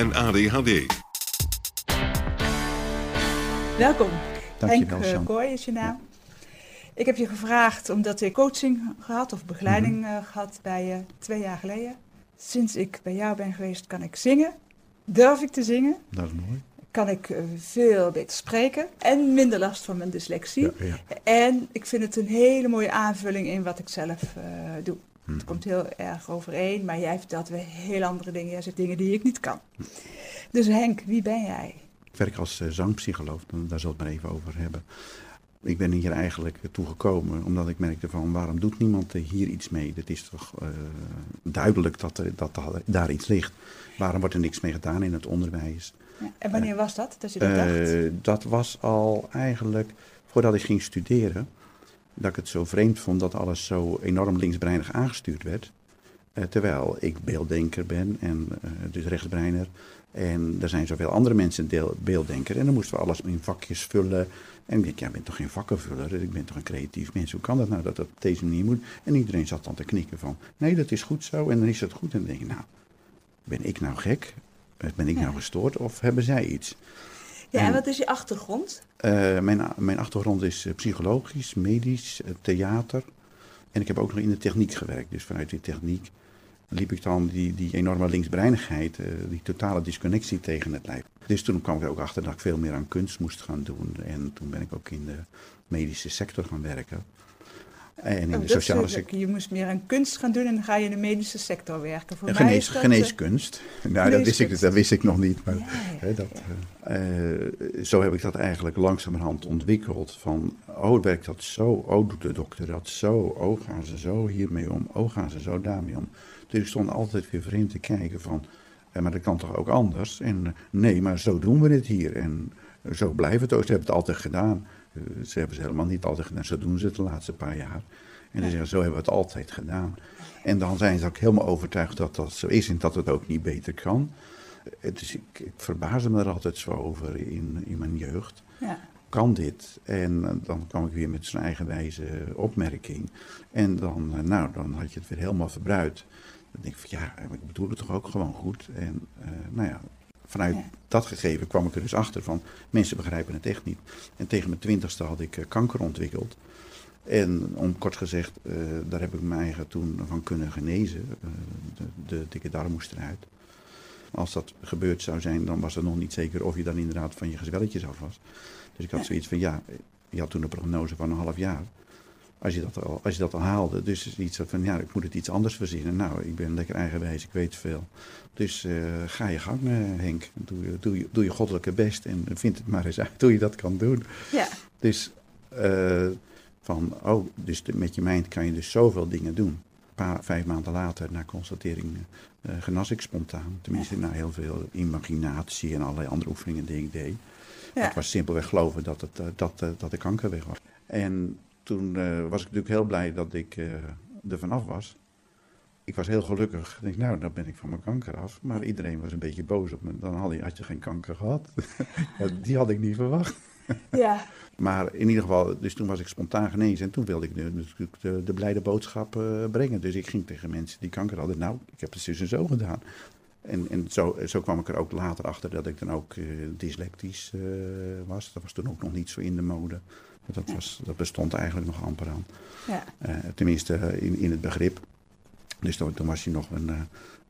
en ADHD. Welkom. Dankjewel, Henk eh, Sjan. Kooi is je naam. Ik heb je gevraagd omdat ik coaching gehad of begeleiding Mhm. eh, gehad bij je twee jaar geleden. Sinds ik bij jou ben geweest kan ik zingen. Durf ik te zingen. Dat is mooi. Kan ik eh, veel beter spreken. En minder last van mijn dyslexie. Ja, ja. En ik vind het een hele mooie aanvulling in wat ik zelf eh, doe. Het komt heel erg overeen, maar jij vertelt weer heel andere dingen. Jij zegt dingen die ik niet kan. Dus Henk, wie ben jij? Ik werk als eh, zangpsycholoog, dan- daar zal het maar even over hebben. Ik ben hier eigenlijk toe gekomen omdat ik merkte van waarom doet niemand eh, hier iets mee? Het is toch eh, duidelijk dat, er, dat daar- iets ligt. Waarom wordt er niks mee gedaan in het onderwijs? Ja, En wanneer was dat, dat je dat dacht? Eh, dat was al eigenlijk voordat ik ging studeren. Dat ik het zo vreemd vond dat alles zo enorm linksbreinig aangestuurd werd. Eh, terwijl ik beelddenker ben en eh, dus rechtsbreiner. En er zijn zoveel andere mensen deel, beelddenker. En dan moesten we alles in vakjes vullen. En ik denk, ja, ik ben toch geen vakkenvuller? Ik ben toch een creatief mens? Hoe kan dat nou dat dat op deze manier moet? En iedereen zat dan te knikken van, nee, dat is goed zo. En dan is het goed. En dan denk ik, nou, ben ik nou gek? Eh, Ben ik nou gestoord? Of hebben zij iets? Ja, en en- wat is je achtergrond? Eh, mijn, mijn achtergrond is eh, psychologisch, medisch, eh, theater. En ik heb ook nog in de techniek gewerkt. Dus vanuit die techniek liep ik dan die, die enorme linksbreinigheid, die totale disconnectie tegen het lijf. Dus toen kwam ik er ook achter dat ik veel meer aan kunst moest gaan doen. En toen ben ik ook in de medische sector gaan werken. En in Oh, de sociale sector. Je moest meer aan kunst gaan doen en dan ga je in de medische sector werken. Voor mij is Genees, dat, eh, geneeskunst. Nou, dat wist, ik, geneeskunst. dat wist ik nog niet. Maar ja, ja, Hè, dat, eh, eh, zo heb ik dat eigenlijk langzamerhand ontwikkeld. Van, oh, werkt dat zo? Oh, doet de dokter dat zo? Oh, gaan ze zo hiermee om? Oh, gaan ze zo daarmee om? Dus ik stond altijd weer vreemd te kijken van, eh, maar dat kan toch ook anders? En eh, nee, maar zo doen we het hier. En eh, zo blijft het ook. Ze hebben het altijd gedaan. Eh, ze hebben het helemaal niet altijd gedaan. Zo doen ze het de laatste paar jaar. En dan zeggen ze, zo hebben we het altijd gedaan. En dan zijn ze ook helemaal overtuigd dat dat zo is en dat het ook niet beter kan. Dus ik, ik verbaasde me er altijd zo over in, in mijn jeugd. ja. Kan dit? En eh, dan kwam ik weer met zijn eigenwijze opmerking. En dan, eh, nou, dan had je het weer helemaal verbruikt. Dan denk ik van ja, ik bedoel het toch ook gewoon goed. En nou ja, vanuit Ja. dat gegeven kwam ik er dus achter van mensen begrijpen het echt niet. En tegen mijn twintigste had ik eh, kanker ontwikkeld. En om kort gezegd, eh, daar heb ik mijn eigen toen van kunnen genezen. Eh, de, de dikke darm moest eruit. Als dat gebeurd zou zijn, dan was het nog niet zeker of je dan inderdaad van je gezwelletjes af was. Dus ik had Ja. zoiets van, ja, je had toen een prognose van een half jaar. Als je dat al, als je dat al haalde, dus iets van, ja, ik moet het iets anders verzinnen. Nou, ik ben lekker eigenwijs, ik weet veel. Dus eh, ga je gang, eh, Henk. Doe, je- doe, je, doe je goddelijke best en vind het maar eens uit hoe je dat kan doen. ja. Dus eh, van, oh, dus de- met je mind kan je dus zoveel dingen doen. Een paar, vijf maanden later, na constatering, genas ik spontaan. Tenminste, na heel veel imaginatie en allerlei andere oefeningen die ik deed. Ja. Het was simpelweg geloven dat, het, dat, dat de kanker weg was. En toen eh, was ik natuurlijk heel blij dat ik eh er vanaf was. Ik was heel gelukkig. Ik denk, nou, dan ben ik van mijn kanker af. Maar iedereen was een beetje boos op me. Dan had je, had je geen kanker gehad. Ja, die had ik niet verwacht. ja. Maar in ieder geval, dus toen was ik spontaan genezen. En toen wilde ik natuurlijk de, de blijde boodschap eh, brengen. Dus ik ging tegen mensen die kanker hadden. Nou, ik heb het dus en zo gedaan. En, en zo, zo kwam ik er ook later achter dat ik dan ook dyslectisch was. Dat was toen ook nog niet zo in de mode. Dat, was, dat bestond eigenlijk nog amper aan. ja. Eh, tenminste, eh, in, in het begrip. Dus toen, toen was je nog een, eh,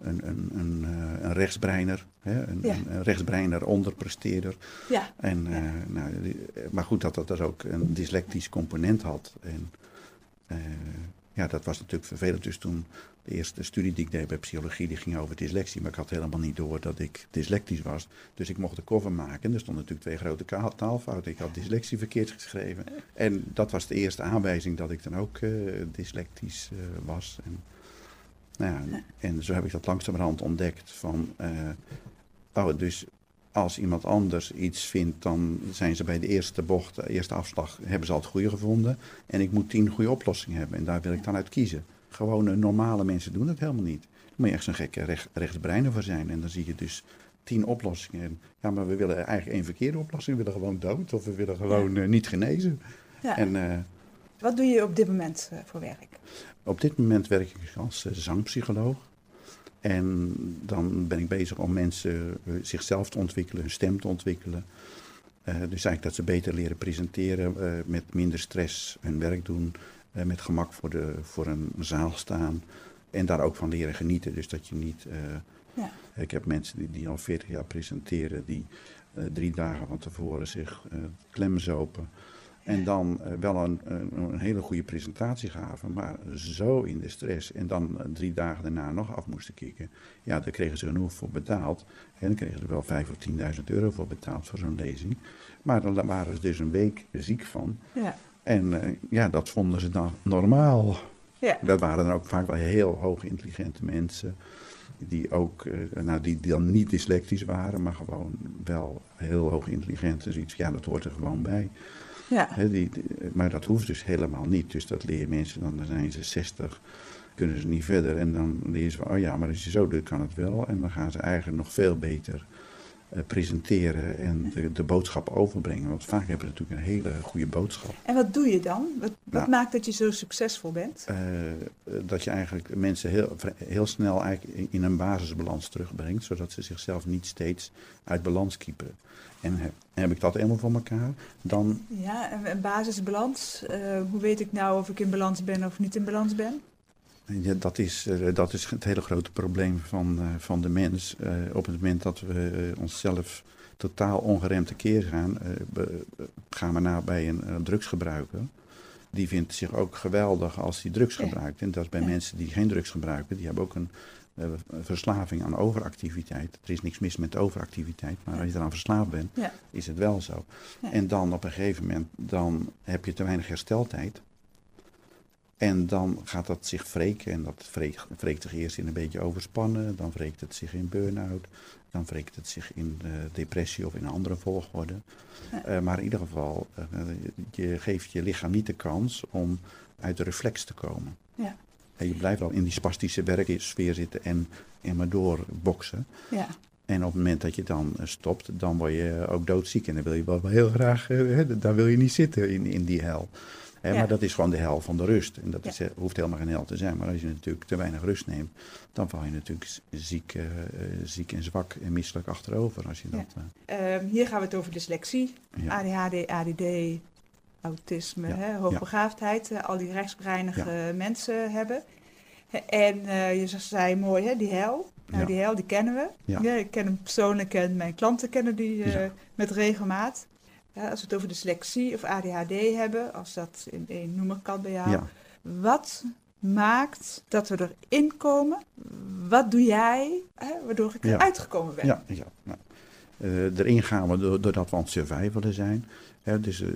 een, een, een, een rechtsbreiner, hè, een, Ja. een, een rechtsbreiner onderpresteerder. Ja, En, nou, maar goed, dat dat dus ook een dyslectisch component had. En ja, dat was natuurlijk vervelend. Dus toen de eerste studie die ik deed bij psychologie, die ging over dyslexie. Maar ik had helemaal niet door dat ik dyslectisch was. Dus ik mocht de cover maken. En er stonden natuurlijk twee grote taalfouten. Ik had dyslexie verkeerd geschreven. En dat was de eerste aanwijzing dat ik dan ook eh, dyslectisch eh, was. En, nou ja, en zo heb ik dat langzamerhand ontdekt van... oh, dus als iemand anders iets vindt, dan zijn ze bij de eerste bocht, de eerste afslag, hebben ze al het goede gevonden. En ik moet tien goede oplossingen hebben en daar wil ik dan uit kiezen. Gewone normale mensen doen dat helemaal niet. Daar moet je echt zo'n gekke recht, rechtsbreiner voor zijn. En dan zie je dus tien oplossingen. En, ja, maar we willen eigenlijk één verkeerde oplossing. We willen gewoon dood of we willen gewoon eh, niet genezen. ja. En eh, Wat doe je op dit moment eh, voor werk? op dit moment werk ik als zangpsycholoog. En dan ben ik bezig om mensen zichzelf te ontwikkelen, hun stem te ontwikkelen. Dus eigenlijk dat ze beter leren presenteren, met minder stress hun werk doen, met gemak voor, de, voor een zaal staan. En daar ook van leren genieten. Dus dat je niet. eh, Ja. Ik heb mensen die, die al 40 jaar presenteren, die eh, drie dagen van tevoren zich eh klemmen zopen. En dan eh, wel een, een, een hele goede presentatie gaven, maar zo in de stress. En dan eh, drie dagen daarna nog af moesten kicken. Ja, daar kregen ze genoeg voor betaald. En dan kregen ze wel vijf of 10.000 euro voor betaald voor zo'n lezing. Maar dan waren ze dus een week ziek van. Ja. En eh, ja, dat vonden ze dan normaal. Ja. Dat waren dan ook vaak wel heel hoog intelligente mensen. Die ook, eh, nou, die, die dan niet dyslectisch waren, maar gewoon wel heel hoog intelligent. Dus iets, ja, dat hoort er gewoon bij. Ja. Die, die- maar dat hoeft dus helemaal niet. Dus dat leer je mensen dan, dan zijn ze 60, kunnen ze niet verder. En dan leer je ze van, oh ja, maar als je zo doet, kan het wel. En dan gaan ze eigenlijk nog veel beter eh, presenteren en de, de boodschap overbrengen. Want vaak hebben ze natuurlijk een hele goede boodschap. En wat doe je dan? Wat, wat Nou. maakt dat je zo succesvol bent? Eh, dat je eigenlijk mensen heel, heel snel eigenlijk in- een basisbalans terugbrengt, zodat ze zichzelf niet steeds uit balans kieperen. En heb, heb ik dat helemaal voor elkaar, dan Ja, een, basisbalans. Eh, hoe weet ik nou of ik in balans ben of niet in balans ben? Ja, dat, is, eh, dat is het hele grote probleem van, eh, van de mens. Eh, op het moment dat we onszelf totaal ongeremd tekeer gaan, gaan we naar bij een, drugsgebruiker. Die vindt zich ook geweldig als hij drugs gebruikt. En dat is bij Ja. mensen die geen drugs gebruiken, die hebben ook een verslaving aan overactiviteit. Er is niks mis met overactiviteit, maar als je eraan verslaafd bent, Ja. is het wel zo. En dan op een gegeven moment, dan heb je te weinig hersteltijd. En dan gaat dat zich wreken. En dat wreekt, zich eerst in een beetje overspannen. Dan wreekt het zich in burn-out. Dan wreekt het zich in eh, depressie of in een andere volgorde. Ja. Eh, maar in ieder geval, eh, je geeft je lichaam niet de kans om uit de reflex te komen. Ja. En je blijft wel in die spastische werksfeer zitten en, en maar doorboksen. Ja. En op het moment dat je dan stopt, dan word je ook doodziek. En dan wil je wel heel graag, daar wil je niet zitten in, in die hel. Hè, Ja. Maar dat is gewoon de hel van de rust. En dat Ja. is, eh, hoeft helemaal geen hel te zijn. Maar als je natuurlijk te weinig rust neemt, dan val je natuurlijk ziek, eh, eh, ziek en zwak en misselijk achterover. Als je dat, eh, Ehm, hier gaan we het over dyslexie. ADHD, ADD, autisme, hè, hoogbegaafdheid, al die rechtsbreinige mensen hebben. En eh, je zei mooi, hè, die hel. Nou, Ja. die hel, die kennen we. Ja. ik ken hem persoonlijk en mijn klanten kennen die Ja. met regelmaat. Ja, als we het over dyslexie of ADHD hebben, als dat in één noemer kan bij jou. ja. Wat maakt dat we erin komen? Wat doe jij hè, waardoor ik Ja. eruit gekomen ben? Ja, ja. Nou, eh, erin gaan we do- doordat we aan het survivalen zijn. Hè, dus eh,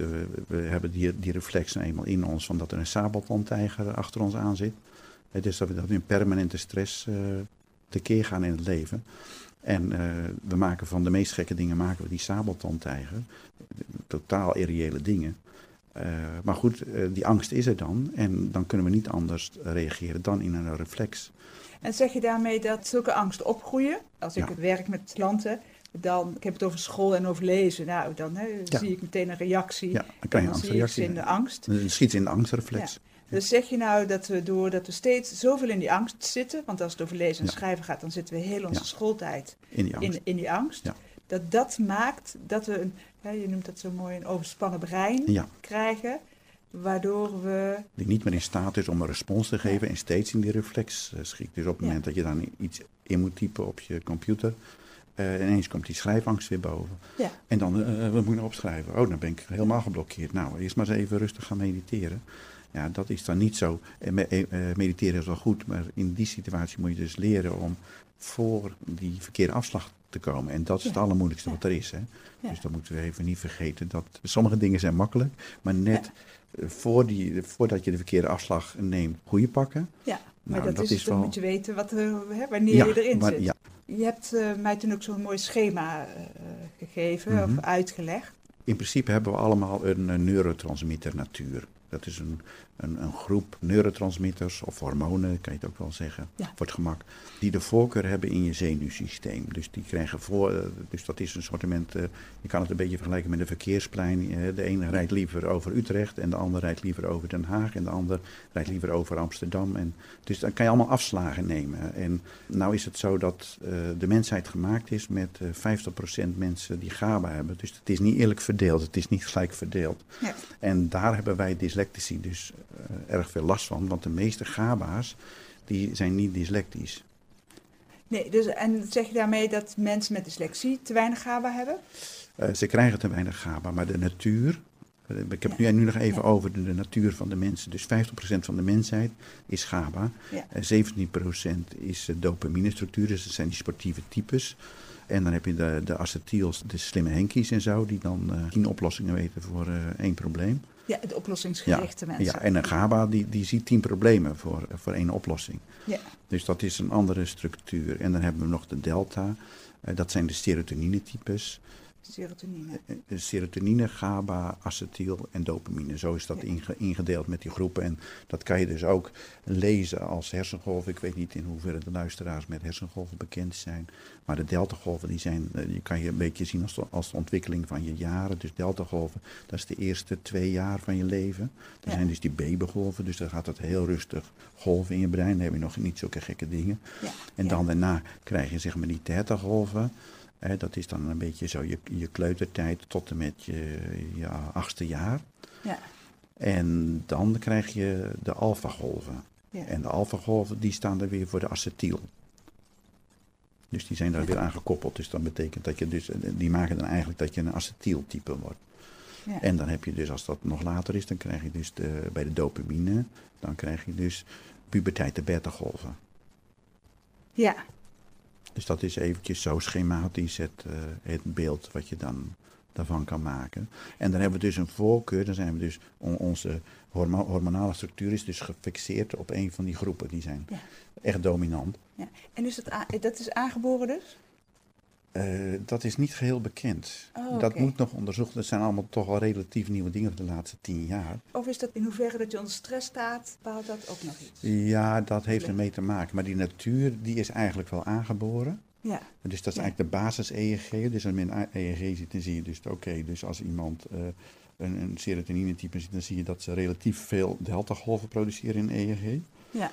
we- hebben die, die reflex nou eenmaal in ons van dat er een sabeltandtijger achter ons aan zit. Hè, dus dat we, dat in permanente stress eh tekeer gaan in het leven. En eh, we maken van de meest gekke dingen maken we die sabeltandtijger. Totaal irreële dingen. Eh, maar goed, eh, die angst is er dan. En dan kunnen we niet anders reageren dan in een reflex. En zeg je daarmee dat zulke angsten opgroeien? Als ik Ja. werk met klanten, dan, ik heb het over school en over lezen. Nou, dan Ja. zie ik meteen een reactie. Ja, dan en kan je dan zie ik angstreactie in de angst. Dan schiet in de angstreflex. Dus zeg je nou dat we doordat we steeds zoveel in die angst zitten, want als het over lezen en schrijven gaat, dan zitten we heel onze schooltijd In die angst. in, in die angst. Dat dat maakt dat we, een, je noemt dat zo mooi, een overspannen brein krijgen. waardoor we... Die niet meer in staat is om een respons te geven en steeds in die reflex uh, schikt. Dus op het Ja. moment dat je dan iets in moet typen op je computer, eh, ineens komt die schrijfangst weer boven. Ja, En dan, eh, wat moet ik nou opschrijven? Oh, dan ben ik helemaal geblokkeerd. Nou, eerst maar eens even rustig gaan mediteren. Ja, dat is dan niet zo. Eh, eh, eh, mediteren is wel goed, maar in die situatie moet je dus leren om voor die verkeerde afslag te komen. En dat is het allermoeilijkste Ja. wat er is. Hè? Ja. Dus dat moeten we even niet vergeten. Dat sommige dingen zijn makkelijk, maar net voor die, voordat je de verkeerde afslag neemt, goede pakken. ja. maar Nou, dat, dat is, is dan wel- moet je weten wat, hè, wanneer je erin maar- zit. Je hebt mij toen ook zo'n mooi schema gegeven Mhm. of uitgelegd. In principe hebben we allemaal een, neurotransmitter natuur. Dat is een, een, een groep neurotransmitters of hormonen, kan je het ook wel zeggen, Ja. voor het gemak, die de voorkeur hebben in je zenuwsysteem. Dus die krijgen voor, eh, dus dat is een soort, eh, je kan het een beetje vergelijken met een verkeersplein. Eh, De ene rijdt liever over Utrecht en de ander rijdt liever over Den Haag en de ander rijdt liever over Amsterdam. En, dus dan kan je allemaal afslagen nemen. En nou is het zo dat eh, de mensheid gemaakt is met eh 50% mensen die GABA hebben. Dus het is niet eerlijk verdeeld, het is niet gelijk verdeeld. Ja. En daar hebben wij dyslectici dus eh, erg veel last van, want de meeste GABA's die zijn niet dyslectisch. Nee, dus, en zeg je daarmee dat mensen met dyslexie te weinig GABA hebben? Eh, ze krijgen te weinig GABA, maar de natuur. eh, Ik heb Ja. nu, nu nog even Ja. over de, de natuur van de mensen. Dus 50% van de mensheid is GABA. Ja. Eh, 17% is eh, dopaminestructuur, dus dat zijn die sportieve types. En dan heb je de, de acetyls, de slimme henkies en zo, die dan eh, tien oplossingen weten voor eh, één probleem. Ja, de oplossingsgerichte mensen. ja, en een GABA die, die ziet tien problemen voor, voor één oplossing. Ja. Dus dat is een andere structuur. En dan hebben we nog de delta, eh, dat zijn de serotonine-types. Serotonine. Eh, Serotonine, GABA, acetyl en dopamine. Zo is dat Ja. ingedeeld met die groepen. En dat kan je dus ook lezen als hersengolven. Ik weet niet in hoeverre de luisteraars met hersengolven bekend zijn. Maar de deltagolven, die, zijn, eh, die kan je een beetje zien als de, als de ontwikkeling van je jaren. Dus deltagolven, dat is de eerste twee jaar van je leven. Er Ja. zijn dus die babygolven, dus dan gaat het heel rustig golven in je brein. Dan heb je nog niet zulke gekke dingen. Ja. En dan daarna krijg je zeg maar die theta-golven. Hè, dat is dan een beetje zo je, je kleutertijd tot en met je, je achtste jaar. Ja. En dan krijg je de alfagolven. Ja. En de alfagolven die staan er weer voor de acetyl. Dus die zijn daar Ja. weer aan gekoppeld. Dus dat betekent dat je dus, die maken dan eigenlijk dat je een acetyltype wordt. Ja. En dan heb je dus, als dat nog later is, dan krijg je dus de, bij de dopamine, dan krijg je dus puberteit, de beta-golven. ja. Dus dat is eventjes zo schematisch het, eh, het beeld wat je dan daarvan kan maken. En dan hebben we dus een voorkeur, dan zijn we dus, on- onze hormo- hormonale structuur is dus gefixeerd op een van die groepen. Die zijn Ja. echt dominant. ja. En is dat, dat is aangeboren dus? Eh, dat is niet geheel bekend. Oh, Dat moet nog onderzocht. Dat zijn allemaal toch al relatief nieuwe dingen van de laatste tien jaar. Of is dat in hoeverre dat je onder stress staat, bepaalt dat ook nog iets? Ja, dat heeft ermee te maken. Maar die natuur, die is eigenlijk wel aangeboren. Ja. Dus dat is Ja. eigenlijk de basis EEG. Dus als je een EEG ziet, dan zie je dus, oké, dus als iemand eh, een, een serotonine-type ziet, dan zie je dat ze relatief veel delta-golven produceren in EEG. Ja.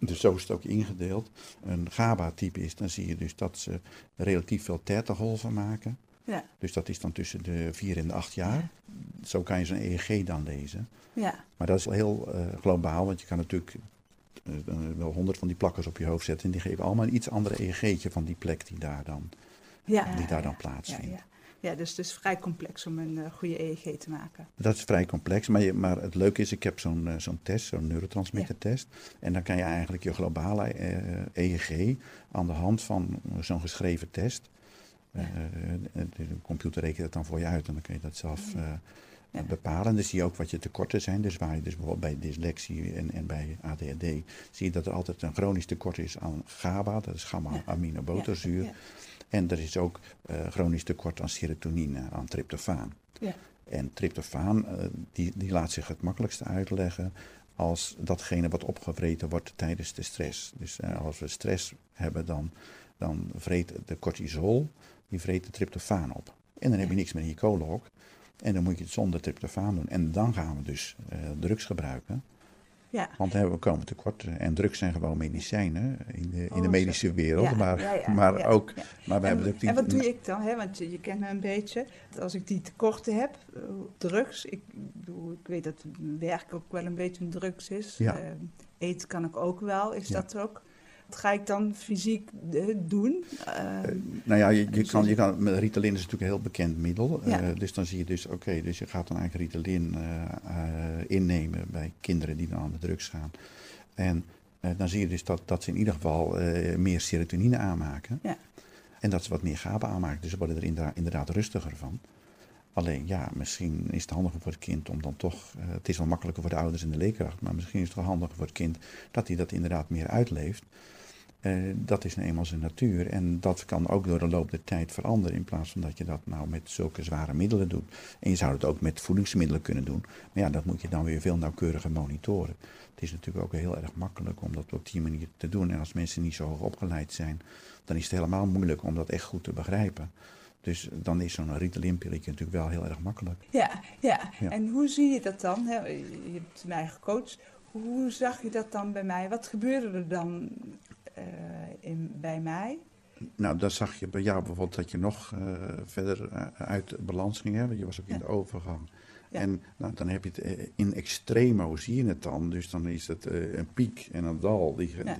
Dus zo is het ook ingedeeld. Een GABA-type is, dan zie je dus dat ze relatief veel theta-golven maken. Ja. Dus dat is dan tussen de 4 en de 8 jaar. Zo kan je zo'n EEG dan lezen. Ja. Maar dat is heel eh, globaal, want je kan natuurlijk eh, wel honderd van die plakkers op je hoofd zetten. En die geven allemaal een iets andere EEG'tje van die plek die daar dan, Ja. die daar dan ja. plaatsvindt. Ja, dus het is vrij complex om een eh, goede EEG te maken. Dat is vrij complex, maar, je, maar het leuke is, ik heb zo'n eh, zo'n test, zo'n neurotransmittertest. En dan kan je eigenlijk je globale eh, EEG aan de hand van zo'n geschreven test. Ja. de computer rekent het dan voor je uit en dan kun je dat zelf Ja. bepalen. Dan zie je ook wat je tekorten zijn. Dus waar je dus bijvoorbeeld bij dyslexie en, en bij ADHD zie je dat er altijd een chronisch tekort is aan GABA, dat is gamma-aminobuterzuur. Ja. En er is ook eh, chronisch tekort aan serotonine, aan tryptofaan. Ja. En tryptofaan, eh, die, die laat zich het makkelijkste uitleggen als datgene wat opgevreten wordt tijdens de stress. Dus eh, als we stress hebben, dan, dan vreet de cortisol, die vreet de tryptofaan op. En dan heb je niks meer in je. En dan moet je het zonder tryptofaan doen. En dan gaan we dus drugs gebruiken. Ja. Want hè, we komen tekort. En drugs zijn gewoon medicijnen in de, in Oh, de medische wereld. Ja, maar ja, maar ook. Maar we En, hebben ook die, en wat doe ik dan? Hè? Want je, je kent me een beetje. Als ik die tekorten heb, eh, drugs. Ik, bedoel, ik weet dat werk ook wel een beetje een drugs is. Eh, eten kan ik ook wel. Is dat ook? Wat ga ik dan fysiek eh, doen? Eh, Nou ja, je, je, Dus kan, je- kan, met Ritalin is natuurlijk een heel bekend middel. Ja. Dus dan zie je dus, oké, dus je gaat dan eigenlijk Ritalin innemen bij kinderen die dan aan de drugs gaan. En dan zie je dus dat, dat ze in ieder geval meer serotonine aanmaken. Ja. En dat ze wat meer GABA aanmaken. Dus ze worden er inderdaad, inderdaad rustiger van. Alleen ja, misschien is het handiger voor het kind om dan toch, het is wel makkelijker voor de ouders en de leerkracht, maar misschien is het wel handiger voor het kind dat hij dat inderdaad meer uitleeft. Eh, dat is nou eenmaal zijn natuur en dat kan ook door de loop der tijd veranderen in plaats van dat je dat nou met zulke zware middelen doet. En je zou het ook met voedingsmiddelen kunnen doen, maar ja, dat moet je dan weer veel nauwkeuriger monitoren. Het is natuurlijk ook heel erg makkelijk om dat op die manier te doen en als mensen niet zo hoog opgeleid zijn, dan is het helemaal moeilijk om dat echt goed te begrijpen. Dus dan is zo'n Ritalin-pilletje natuurlijk wel heel erg makkelijk. ja, ja, Ja. en hoe zie je dat dan? Je hebt mij gecoacht. Hoe zag je dat dan bij mij? Wat gebeurde er dan in, bij mij? Nou, dan zag je bij jou bijvoorbeeld dat je nog eh, verder eh, uit balans ging. Hè? want Je was ook in Ja. de overgang. Ja. En nou, dan heb je het eh, in extremo, zie je het dan. Dus dan is het eh, een piek en een dal. Die, Ja.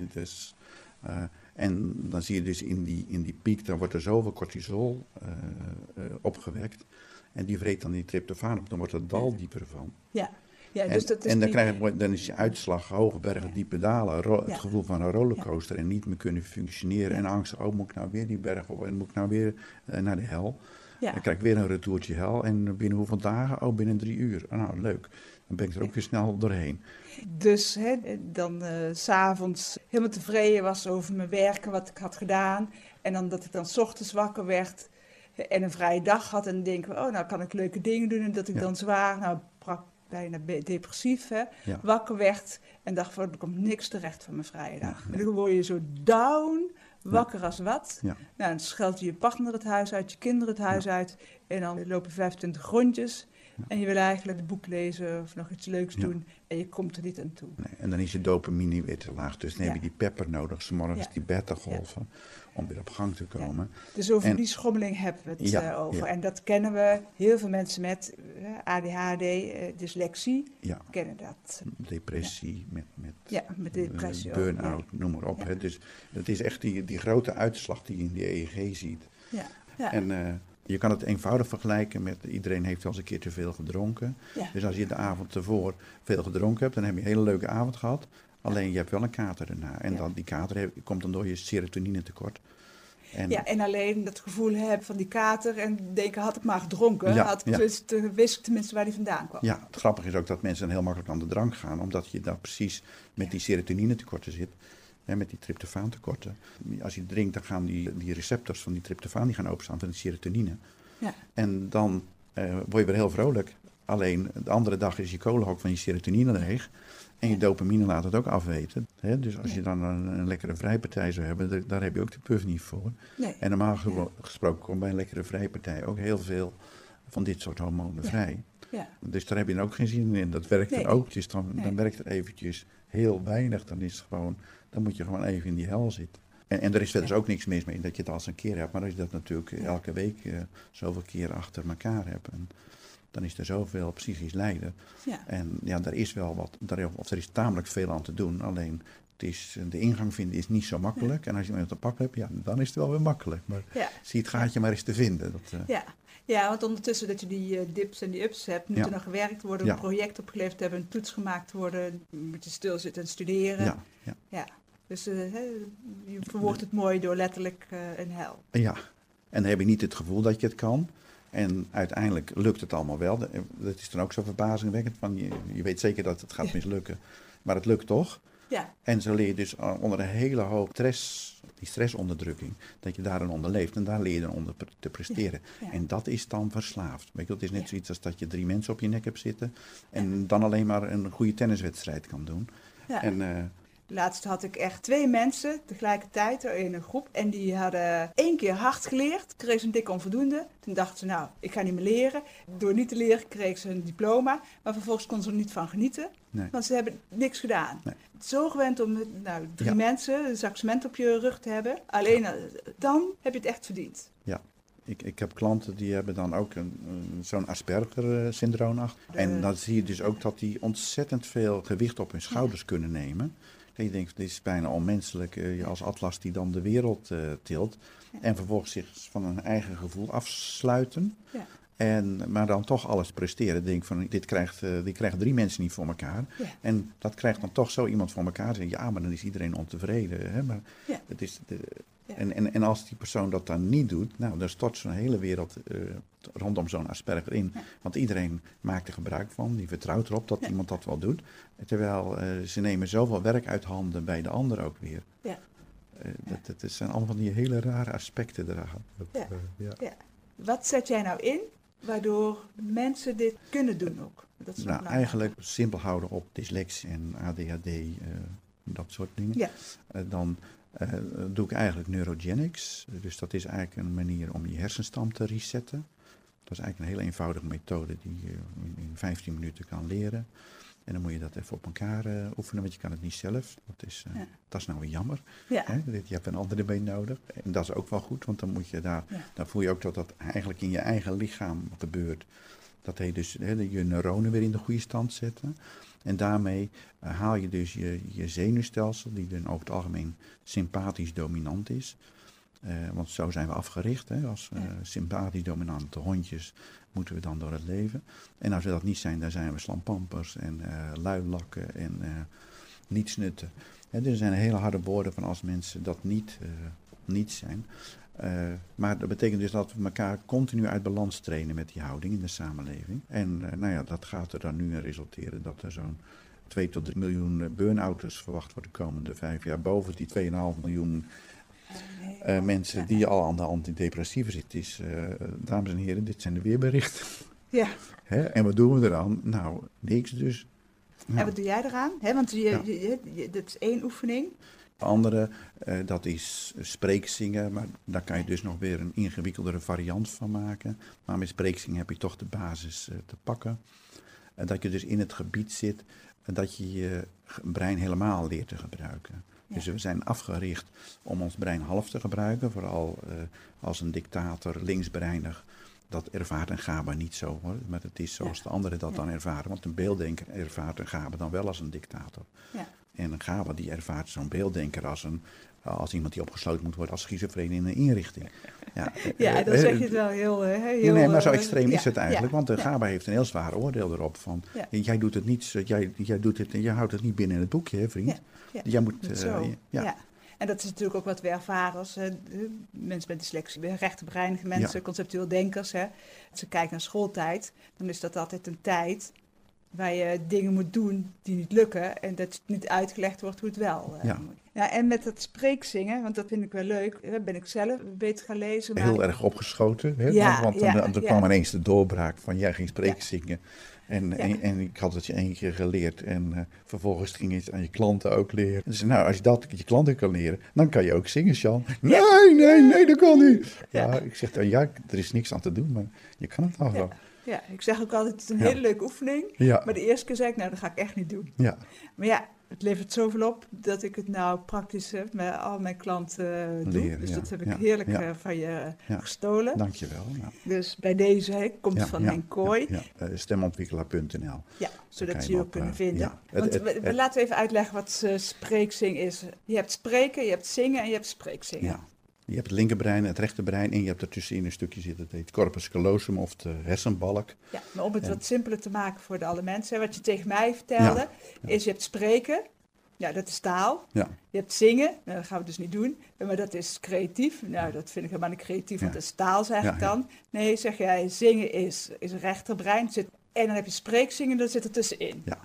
eh, en dan zie je dus in die, in die piek, dan wordt er zoveel cortisol eh, eh, opgewekt. En die vreet dan die tryptofaan op, dan wordt het dal dieper van. Ja, ja En, dus dat is en dan, die- krijg je, dan is je uitslag hoge bergen, diepe dalen. ro-. Het gevoel van een rollercoaster en niet meer kunnen functioneren. En angst, oh moet ik nou weer die berg op en moet ik nou weer eh, naar de hel. ja. Dan krijg ik weer een retourtje hel en binnen hoeveel dagen? Oh, binnen drie uur. Oh, nou, leuk. Dan ben ik er ook weer snel doorheen. Dus hè, dan eh, s s'avonds helemaal tevreden was over mijn werken, wat ik had gedaan. En dan dat ik dan 's ochtends wakker werd en een vrije dag had. En dan denk ik, oh, nou kan ik leuke dingen doen. En dat ik Ja. dan zwaar, nou bijna depressief, hè, Ja. wakker werd. En dacht van, er komt niks terecht van mijn vrije dag. Ja. En dan word je zo down, wakker als wat. Nou, dan scheld je je partner het huis uit, je kinderen het huis uit. En dan lopen 25 rondjes. En je wil eigenlijk het boek lezen of nog iets leuks doen. En je komt er niet aan toe. Nee, en dan is je dopamine weer te laag. Dus dan heb je die pepper nodig, 's morgens die beta-golven, om weer op gang te komen. Dus over En- die schommeling hebben we het eh, over. En dat kennen we. Heel veel mensen met eh, ADHD, eh, dyslexie, kennen dat. depressie, met, met Ja, met depressie burn-out, noem maar op. Hè. Dus het is echt die, die grote uitslag die je in die EEG ziet. Ja, ja, En je kan het eenvoudig vergelijken met iedereen heeft wel eens een keer te veel gedronken. ja. Dus als je de avond ervoor veel gedronken hebt, dan heb je een hele leuke avond gehad. Alleen je hebt wel een kater daarna. En Ja. dan, die kater komt dan door je serotonine tekort. En, ja, en alleen dat gevoel hebben van die kater en denken, had ik maar gedronken, Ja, had ik ja. tenminste, wist ik tenminste waar die vandaan kwam. Ja, het grappige is ook dat mensen dan heel makkelijk aan de drank gaan, omdat je daar precies met die serotonine tekorten zit. Hè, met die tryptofaan tekorten. Als je drinkt, dan gaan die, die receptors van die tryptofaan die gaan openstaan van die serotonine. Ja. En dan eh, word je weer heel vrolijk. Alleen de andere dag is je kolen ook van je serotonine leeg. En je dopamine laat het ook afweten. Hè? Dus als je dan een, een lekkere vrijpartij zou hebben, daar- heb je ook de puff niet voor. Nee. En normaal ge- gesproken komt bij een lekkere vrijpartij ook heel veel van dit soort hormonen Ja. vrij. Ja. Dus daar heb je dan ook geen zin in. Dat werkt Nee. er ook. Dus dan, Nee. dan werkt er eventjes heel weinig. Dan is het gewoon, dan moet je gewoon even in die hel zitten. En, en er is verder ook niks mis mee dat je het als een keer hebt. Maar als je dat natuurlijk elke week eh, zoveel keer achter elkaar hebt. En dan is er zoveel psychisch lijden. Ja. En ja, daar is wel wat, daar, of er is tamelijk veel aan te doen. Alleen het is, de ingang vinden is niet zo makkelijk. En als je iemand te pak hebt, ja, dan is het wel weer makkelijk. Maar Ja. zie het gaatje maar eens te vinden. Dat, eh, Ja. ja, want ondertussen dat je die eh, dips en die ups hebt, moet Ja. er nog gewerkt worden, Ja. een project opgeleverd hebben, een toets gemaakt worden, moet je stilzitten en studeren. ja, ja. Dus eh, je verwoordt het mooi door letterlijk eh, een hel. Ja, en dan heb je niet het gevoel dat je het kan. En uiteindelijk lukt het allemaal wel. Dat is dan ook zo verbazingwekkend. Van je, je weet zeker dat het gaat Ja. mislukken. Maar het lukt toch. Ja, En zo leer je dus uh, onder een hele hoop stress, die stressonderdrukking, dat je daarin onder leeft. En daar leer je dan onder te presteren. ja. En dat is dan verslaafd. Weet je, het is net zoiets als dat je drie mensen op je nek hebt zitten. En dan alleen maar een goede tenniswedstrijd kan doen. ja. En, eh, Laatst had ik echt twee mensen tegelijkertijd in een groep. En die hadden één keer hard geleerd, kreeg ze een dikke onvoldoende. Toen dachten ze, nou, ik ga niet meer leren. Door niet te leren kreeg ze een diploma. Maar vervolgens kon ze er niet van genieten. Nee. Want ze hebben niks gedaan. Nee. Zo gewend om nou, drie Ja. mensen een zak cement op je rug te hebben. Alleen eh, dan heb je het echt verdiend. Ja, ik, ik heb klanten die hebben dan ook zo'n Asperger-syndroom. achter. De- En dan zie je dus ook dat die ontzettend veel gewicht op hun schouders kunnen nemen. Je denkt, dit is bijna onmenselijk eh, je als atlas die dan de wereld eh, tilt. En vervolgens zich van hun eigen gevoel afsluiten. En, maar dan toch alles presteren. Denk van, dit krijgt, eh, die krijgen drie mensen niet voor elkaar. Ja. En dat krijgt dan toch zo iemand voor elkaar. Zeg, ja, maar dan is iedereen ontevreden. Hè? Maar Ja. het is de, Ja. en, en, en als die persoon dat dan niet doet, nou, dan stort zo'n hele wereld eh, rondom zo'n Asperger in. Want iedereen maakt er gebruik van, die vertrouwt erop dat iemand dat wel doet. Terwijl eh, ze nemen zoveel werk uit handen bij de ander ook weer. Ja. Dat, dat, zijn allemaal van die hele rare aspecten eraan. Ja. Wat zet jij nou in waardoor mensen dit kunnen doen ook? Dat is Nou, eigenlijk simpel houden op dyslexie en ADHD, eh, dat soort dingen. Ja. Eh, dan eh, doe ik eigenlijk neurogenics. Dus dat is eigenlijk een manier om je hersenstam te resetten. Dat is eigenlijk een hele eenvoudige methode die je in, in 15 minuten kan leren. En dan moet je dat even op elkaar eh, oefenen, want je kan het niet zelf. Dat is, eh, Ja. dat is nou weer jammer. Ja. Hè? Je hebt een andere erbij nodig. En dat is ook wel goed, want dan moet je daar, Ja. dan voel je ook dat dat eigenlijk in je eigen lichaam gebeurt. Dat hij dus hè, je neuronen weer in de goede stand zetten. En daarmee eh, haal je dus je, je zenuwstelsel, die dan over het algemeen sympathisch dominant is. Want zo zijn we afgericht. Hè? Als Ja. sympathisch dominante hondjes moeten we dan door het leven. En als we dat niet zijn, dan zijn we slampampers en eh luilakken en eh nietsnutten. Hè, dus er zijn hele harde woorden van als mensen dat niet, eh, niet zijn. Eh, maar dat betekent dus dat we elkaar continu uit balans trainen met die houding in de samenleving. En eh, nou ja, dat gaat er dan nu in resulteren dat er zo'n 2 tot 3 miljoen eh, burn-outers verwacht worden de komende vijf jaar. Boven die 2,5 miljoen Eh, mensen die al aan de antidepressiva zitten. Is, eh, dames en heren, dit zijn de weerberichten. Ja. Hè? En wat doen we eraan? Nou, niks dus. En Nou, wat doe jij eraan? Hè, want je, Ja. je, je- je- dit is één oefening. De andere, eh, dat is spreekzingen, maar daar kan je dus nog weer een ingewikkeldere variant van maken. Maar met spreekzingen heb je toch de basis te pakken. En dat je dus in het gebied zit en dat je je brein helemaal leert te gebruiken. Ja. Dus we zijn afgericht om ons brein half te gebruiken, vooral eh, als een dictator linksbreinig. Dat ervaart een GABA niet zo hoor, maar het is zoals Ja. de anderen dat Ja. dan ervaren. Want een beelddenker ervaart een GABA dan wel als een dictator. Ja. En een GABA die ervaart zo'n beelddenker als, een, als iemand die opgesloten moet worden als schizofreen in een inrichting. Ja, Ja, eh, dan eh, zeg je het wel heel... eh, heel Nee, maar zo eh, extreem is het eigenlijk. Want de. GABA heeft een heel zwaar oordeel erop. Van. Jij doet het niet, jij, jij, doet het, jij houdt het niet binnen het boekje, hè, vriend. Jij moet... Eh, zo. ja. En dat is natuurlijk ook wat we ervaren als eh, mensen met dyslexie, rechterbreinige mensen, Ja. conceptueel denkers. Hè. Als ze kijken naar schooltijd, dan is dat altijd een tijd waar je dingen moet doen die niet lukken en dat niet uitgelegd wordt hoe het wel eh, Ja. moet. Ja, en met dat spreekzingen, want dat vind ik wel leuk, ben ik zelf beter gaan lezen. maar- Heel erg opgeschoten. Hè? Ja, want ja, dan, dan ja. kwam ineens de doorbraak van jij ging spreken zingen. En, Ja. en, en ik had het je één keer geleerd. En eh, vervolgens ging je het aan je klanten ook leren. Dus nou, als je dat je klanten kan leren, dan kan je ook zingen, Sjan. Nee, nee, nee, dat kan niet. Ja, ik zeg dan, ja, er is niks aan te doen, maar je kan het al wel. Ja, ik zeg ook altijd, het is een Ja. hele leuke oefening. Ja, Maar de eerste keer zei ik, nou, dat ga ik echt niet doen. ja, Maar ja, het levert zoveel op dat ik het nou praktisch eh, met al mijn klanten eh, doe. Leren, dus ja. dat heb ik Ja, heerlijk ja. eh, van je eh, gestolen. dankjewel. Dus bij deze hè, komt van Henk Kooi. Stemontwikkelaar.nl. Ja, zodat je ze je ook kunnen vinden. Het- Want het- we- het- laten we even uitleggen wat spreekzing is. Je hebt spreken, je hebt zingen en je hebt spreekzingen. Je hebt het linkerbrein, het rechterbrein en je hebt ertussenin een stukje zitten. Dat heet corpus callosum of de hersenbalk. Ja, maar om het En- wat simpeler te maken voor de alle mensen. Wat je tegen mij vertelde, ja. is je hebt spreken. Ja, dat is taal. Ja, Je hebt zingen, nou, dat gaan we dus niet doen. Maar dat is creatief. Nou, dat vind ik helemaal niet creatief, want dat is taal, zeg ik dan. Nee, zeg jij, zingen is, is rechterbrein. Zit, en dan heb je spreekzingen, dat zit er tussenin. ja,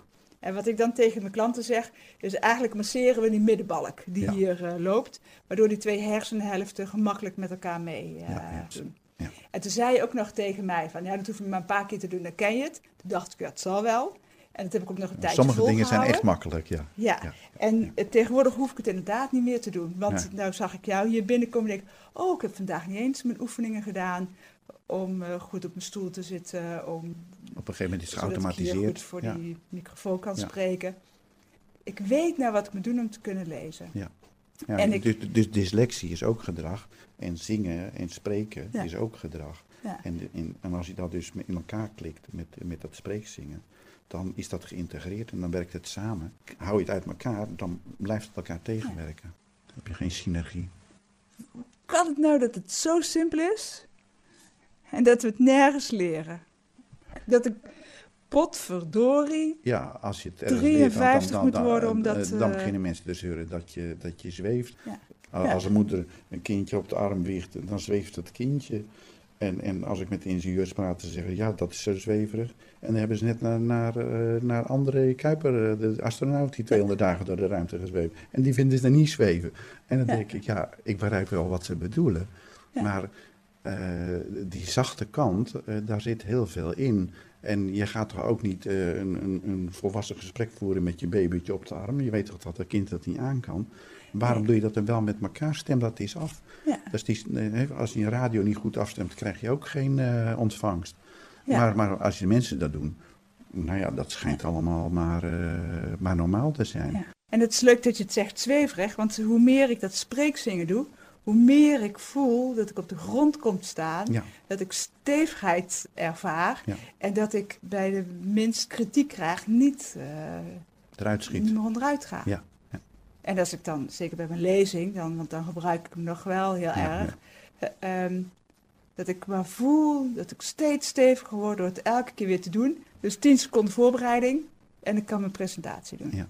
En wat ik dan tegen mijn klanten zeg, is eigenlijk masseren we die middenbalk die Ja. hier eh, loopt. Waardoor die twee hersenhelften gemakkelijk met elkaar mee eh, Ja, doen. Ja. En toen zei je ook nog tegen mij van, ja, dat hoef je maar een paar keer te doen, dan ken je het. Toen dacht ik, ja, het zal wel. En dat heb ik ook nog een tijdje Sommige dingen zijn echt makkelijk, ja. Ja, Ja. en eh, tegenwoordig hoef ik het inderdaad niet meer te doen. Want nou zag ik jou hier binnenkomen en denk ik... oh, ik heb vandaag niet eens mijn oefeningen gedaan... om eh, goed op mijn stoel te zitten, om Op een gegeven moment is het zodat ik geautomatiseerd. goed voor ja. die microfoon kan Ja. spreken. Ik weet nou wat ik moet doen om te kunnen lezen. Ja, En ik- dus, dus dyslexie is ook gedrag. En zingen en spreken Ja. is ook gedrag. Ja. En, en, en als je dat dus in elkaar klikt met, met dat spreekzingen, dan is dat geïntegreerd en dan werkt het samen. Hou je het uit elkaar, dan blijft het elkaar tegenwerken. Dan heb je geen synergie. Kan het nou dat het zo simpel is en dat we het nergens leren? Dat ik potverdorie Ja, als je het ergens leert, 53 moet worden dan, omdat, eh, dan eh, beginnen mensen te zeuren dat je, dat je zweeft. Ja. Als- een moeder een kindje op de arm wiegt, dan zweeft het kindje. En, en als ik met de ingenieurs praat, ze zeggen ja, dat is zo zweverig. En dan hebben ze net naar, naar, eh, naar André Kuiper, de astronaut, die 200 dagen door de ruimte gezweefd. En die vinden ze niet zweven. En dan Ja. denk ik, ja, ik begrijp wel wat ze bedoelen. Ja. Maar die zachte kant, eh, daar zit heel veel in. En je gaat toch ook niet eh, een, een, een volwassen gesprek voeren met je babytje op de arm. Je weet toch dat dat kind dat niet aan kan. Waarom Nee. doe je dat dan wel met elkaar? Stem dat eens af. Ja. Dus die, eh, als je een radio niet goed afstemt, krijg je ook geen eh, ontvangst. Ja. Maar, maar als je mensen dat doen, nou ja, dat schijnt allemaal maar, eh, maar normaal te zijn. Ja. En het is leuk dat je het zegt zweverig, want hoe meer ik dat spreekzingen doe, hoe meer ik voel dat ik op de grond kom staan, Ja. dat ik stevigheid ervaar Ja. en dat ik bij de minst kritiek krijg niet, eh, Eruit schiet. meer onderuit ga. Ja. ja. En als ik dan, zeker bij mijn lezing, dan, want dan gebruik ik hem nog wel heel erg, eh, ehm, dat ik maar voel dat ik steeds steviger word door het elke keer weer te doen. Dus 10 seconden voorbereiding en ik kan mijn presentatie doen. Ja.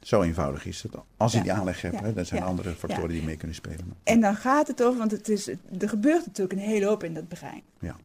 Zo eenvoudig is het. Als je Ja. die aanleg hebt, Ja. hè, dat zijn Ja. andere factoren die mee kunnen spelen. En dan gaat het over, want het is, er gebeurt natuurlijk een hele hoop in dat brein. Ja.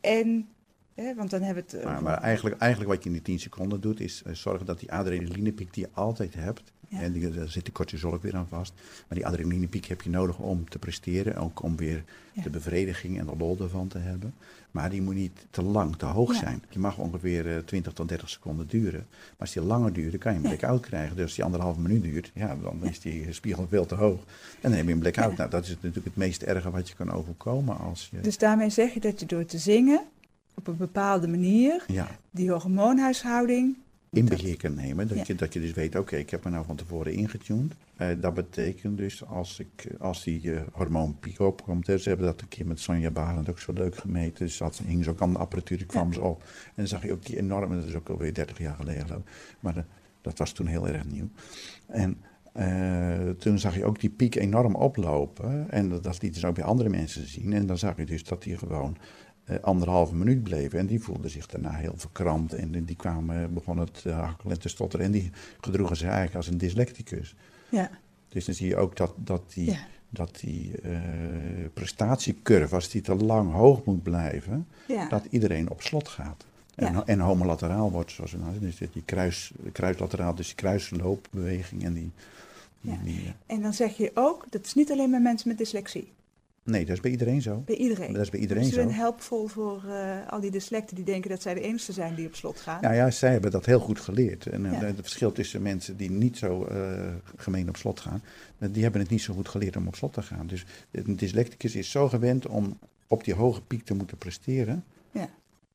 En, hè, want dan hebben we het Maar, over- maar eigenlijk, eigenlijk wat je in die 10 seconden doet, is eh, zorgen dat die adrenalinepiek die je altijd hebt, Ja. en daar zit de cortisol ook weer aan vast, maar die adrenalinepiek heb je nodig om te presteren, ook om weer Ja. de bevrediging en de lol ervan te hebben. Maar die moet niet te lang, te hoog Ja. zijn. Die mag ongeveer eh, 20 tot 30 seconden duren. Maar als die langer duurt, dan kan je een blackout krijgen. Dus als die anderhalve minuut duurt, ja, dan is die spiegel veel te hoog. En dan heb je een blackout. Nou, dat is natuurlijk het meest erge wat je kan overkomen als je... Dus daarmee zeg je dat je door te zingen op een bepaalde manier ja, die hormoonhuishouding. In dat- beheer kan nemen. Dat, Ja. je, dat je dus weet, oké, ik heb me nou van tevoren ingetuned. Eh, dat betekent dus, als, ik, als die eh, hormoonpiek opkomt... Hè, ze hebben dat een keer met Sonja Barend ook zo leuk gemeten. Dus dat hing ze ook aan de apparatuur, kwam Ja. ze op. En dan zag je ook die enorme, dat is ook alweer 30 jaar geleden. Maar eh, dat was toen heel erg nieuw. En toen zag je ook die piek enorm oplopen. En dat, dat lieten ze ook bij andere mensen zien. En dan zag je dus dat die gewoon anderhalve minuut bleven. En die voelden zich daarna heel verkrampt. En die kwamen, begonnen het uh, hakkelen en te stotteren. En die gedroegen zich eigenlijk als een dyslecticus. Ja, Dus dan zie je ook dat, dat die, Ja. dat die eh, prestatiecurve, als die te lang hoog moet blijven, ja. dat iedereen op slot gaat. En, Ja. en homolateraal wordt, zoals we nou dus die kruis, kruislateraal, dus die kruisloopbeweging en die... die, Ja. die, eh, En dan zeg je ook, dat is niet alleen bij mensen met dyslexie. Nee, dat is bij iedereen zo. Bij iedereen. Dat is bij iedereen zo. bent helpvol voor eh, al die dyslecten die denken dat zij de enige zijn die op slot gaan. Ja, ja, zij hebben dat heel goed geleerd. En eh, Ja. het verschil tussen mensen die niet zo eh, gemeen op slot gaan, die hebben het niet zo goed geleerd om op slot te gaan. Dus een dyslecticus is zo gewend om op die hoge piek te moeten presteren.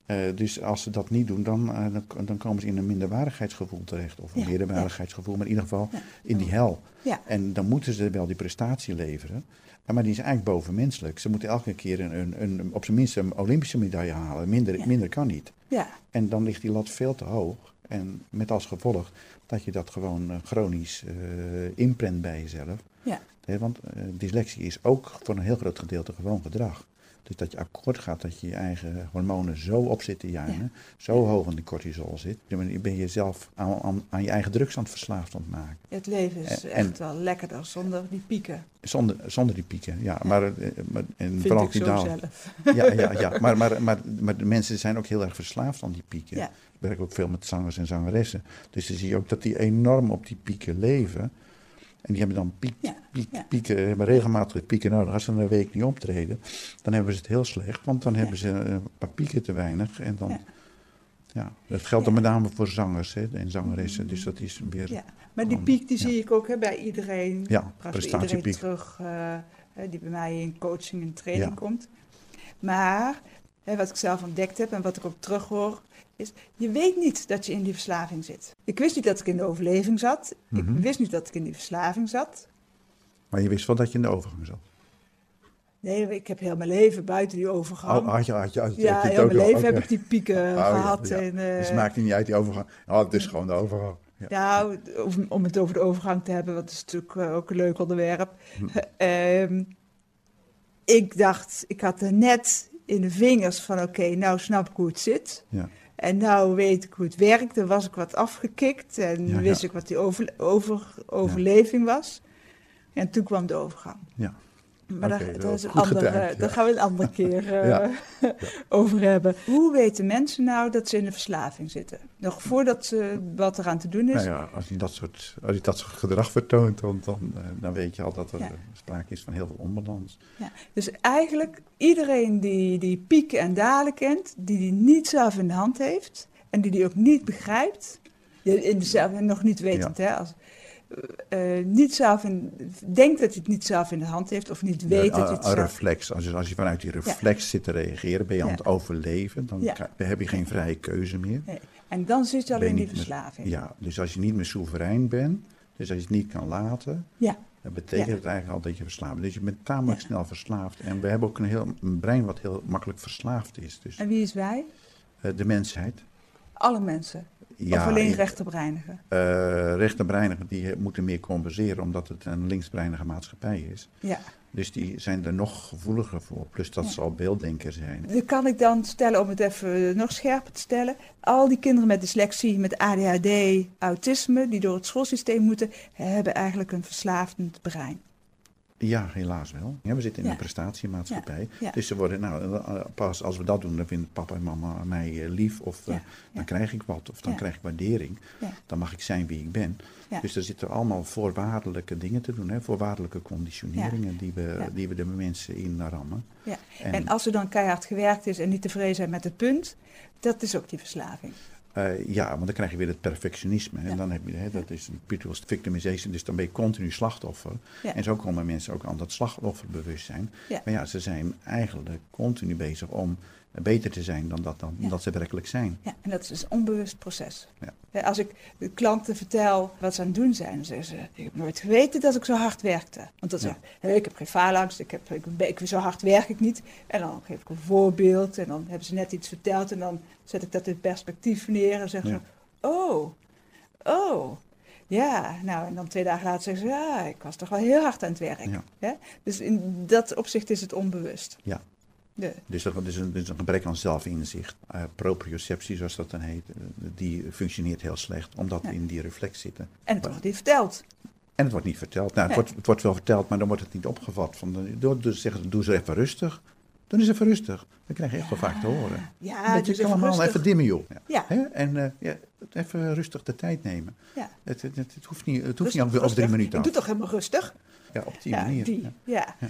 Eh, dus als ze dat niet doen, dan, eh, dan, komen ze in een minderwaardigheidsgevoel terecht. Of een Ja, meerderwaardigheidsgevoel, maar in ieder geval Ja. in die hel. Ja. En dan moeten ze wel die prestatie leveren. Maar die is eigenlijk bovenmenselijk. Ze moeten elke keer een, een, een, op zijn minst een Olympische medaille halen. Minder, minder kan niet. Ja, En dan ligt die lat veel te hoog. En met als gevolg dat je dat gewoon eh, chronisch eh inprent bij jezelf. ja, want dyslexie is ook voor een heel groot gedeelte gewoon gedrag. Dus dat je akkoord gaat dat je je eigen hormonen zo op zit te zo hoog in de cortisol zit. Dan ben je zelf aan, aan, aan je eigen drugs aan het verslaafd aan het maken. het leven is En- echt wel lekkerder zonder die pieken. Zonder, zonder die pieken, ja. Maar, eh, maar, en Vind vooral ik zo die daal- zelf. Ja, ja, ja. Maar, maar, maar, maar de mensen zijn ook heel erg verslaafd aan die pieken. Ja. Ik werk ook veel met zangers en zangeressen. Dus dan zie je ook dat die enorm op die pieken leven. En die hebben dan piek, Ja, piek, ja. pieken, hebben regelmatig pieken nodig. Als ze een week niet optreden, dan hebben ze het heel slecht. Want dan hebben ze eh, een paar pieken te weinig. En dan, Ja. Dat geldt dan met name voor zangers hè, en zangeressen. Dus dat is weer... Ja, maar die piek die zie ik ook hè, bij iedereen. Ja, Praktisch iedereen prestatiepiek. terug eh, die bij mij in coaching en training komt. Maar hè, wat ik zelf ontdekt heb en wat ik ook terughoor, is je weet niet dat je in die verslaving zit. Ik wist niet dat ik in de overleving zat. Mhm. Ik wist niet dat ik in die verslaving zat. Maar je wist wel dat je in de overgang zat. Nee, ik heb heel mijn leven buiten die overgang. Oh, had je, had je, had je, ja, heel mijn leven heb ik die pieken Oh, ja, gehad. ja. En, eh, Dus het maakt niet uit die overgang. Oh, het is gewoon de overgang. Ja. Nou, om, om het over de overgang te hebben, want dat is natuurlijk eh, ook een leuk onderwerp. Hm. Ehm, ik dacht, ik had er net in de vingers van, oké, nou snap ik hoe het zit. Ja. En nou weet ik hoe het werkt. Dan was ik wat afgekikt en Ja, wist ja. ik wat die over, over, overleving was. En toen kwam de overgang. Ja. Maar daar, dat is een andere, getimed, ja. daar gaan we een andere keer eh, over hebben. Hoe weten mensen nou dat ze in de verslaving zitten? Nog voordat ze wat eraan te doen is. Nou ja, als je dat soort, als je dat soort gedrag vertoont, dan, dan, eh, dan weet je al dat er eh, sprake is van heel veel onbalans. Ja, dus eigenlijk iedereen die, die pieken en dalen kent, die die niet zelf in de hand heeft en die die ook niet begrijpt, in zelf, nog niet wetend, hè, als, eh, niet zelf in, denkt dat hij het niet zelf in de hand heeft of niet weet Ja, dat hij het een zelf... reflex. Als je, als je vanuit die reflex zit te reageren, ben je aan het overleven. Dan heb je geen vrije keuze meer. Nee. En dan zit je al Ben in die meer- verslaving. Ja, dus als je niet meer soeverein bent, dus als je het niet kan laten, Ja. dan betekent het eigenlijk al dat je verslaafd bent. Dus je bent tamelijk snel verslaafd. En we hebben ook een, heel, een brein wat heel makkelijk verslaafd is. Dus En wie is wij? eh, de mensheid. Alle mensen. Ja, of alleen rechterbreinigen. eh rechterbreinigen die moeten meer compenseren omdat het een linksbreinige maatschappij is. Ja. Dus die zijn er nog gevoeliger voor. Plus dat Ja. ze al beelddenker zijn. Dan kan ik dan stellen, om het even nog scherper te stellen. Al die kinderen met dyslexie, met ADHD, autisme, die door het schoolsysteem moeten, hebben eigenlijk een verslavend brein. Ja, helaas wel. Ja, we zitten in Ja. een prestatiemaatschappij. Ja. Dus ze worden, nou, eh, pas als we dat doen, dan vinden papa en mama mij eh, lief. Of eh, dan krijg ik wat. Of dan krijg ik waardering. Dan mag ik zijn wie ik ben. Dus er zitten allemaal voorwaardelijke dingen te doen. Hè? Voorwaardelijke conditioneringen die, we, die we de mensen in rammen. Ja. En- En, als er dan keihard gewerkt is en niet tevreden zijn met het punt, dat is ook die verslaving. Eh, ja, want dan krijg je weer het perfectionisme. En dan heb je, hè, dat is een perpetual victimization, dus dan ben je continu slachtoffer. Ja. En zo komen mensen ook aan dat slachtofferbewustzijn. Ja. Maar ja, ze zijn eigenlijk continu bezig om beter te zijn dan dat, dan, Ja. dat ze werkelijk zijn. Ja, en dat is dus een onbewust proces. Ja. Als ik de klanten vertel wat ze aan het doen zijn, dan zeggen ze: Ik heb nooit geweten dat ik zo hard werkte. Want dan zeggen ze: Ik heb geen faalangst, ik heb, ik, ik, zo hard werk ik niet. En dan geef ik een voorbeeld en dan hebben ze net iets verteld en dan zet ik dat in perspectief neer en zeggen ze: Oh, oh. Ja, nou en dan twee dagen later zeggen ze: Ja, ik was toch wel heel hard aan het werk. Hè? Dus in dat opzicht is het onbewust. Ja. Dus dat is een, dat is een gebrek aan zelfinzicht. Eh proprioceptie, zoals dat dan heet, eh, die functioneert heel slecht, omdat we in die reflex zitten. en het wordt niet verteld. En het wordt niet verteld. Nou, het, Nee. wordt, het wordt wel verteld, maar dan wordt het niet opgevat. Van, de- door, dus zeggen ze, doe ze even rustig. Doe eens even rustig. Dat krijg je echt wel vaak te horen. Ja, dat dus je even allemaal rustig. even dimmen, joh. Ja. Hè? En eh, ja, even rustig de tijd nemen. Ja. Het, het, het, het hoeft niet, het hoeft Rustig, niet over, drie minuten doe toch helemaal rustig? Ja, op die ja, manier. die. Ja. Ja.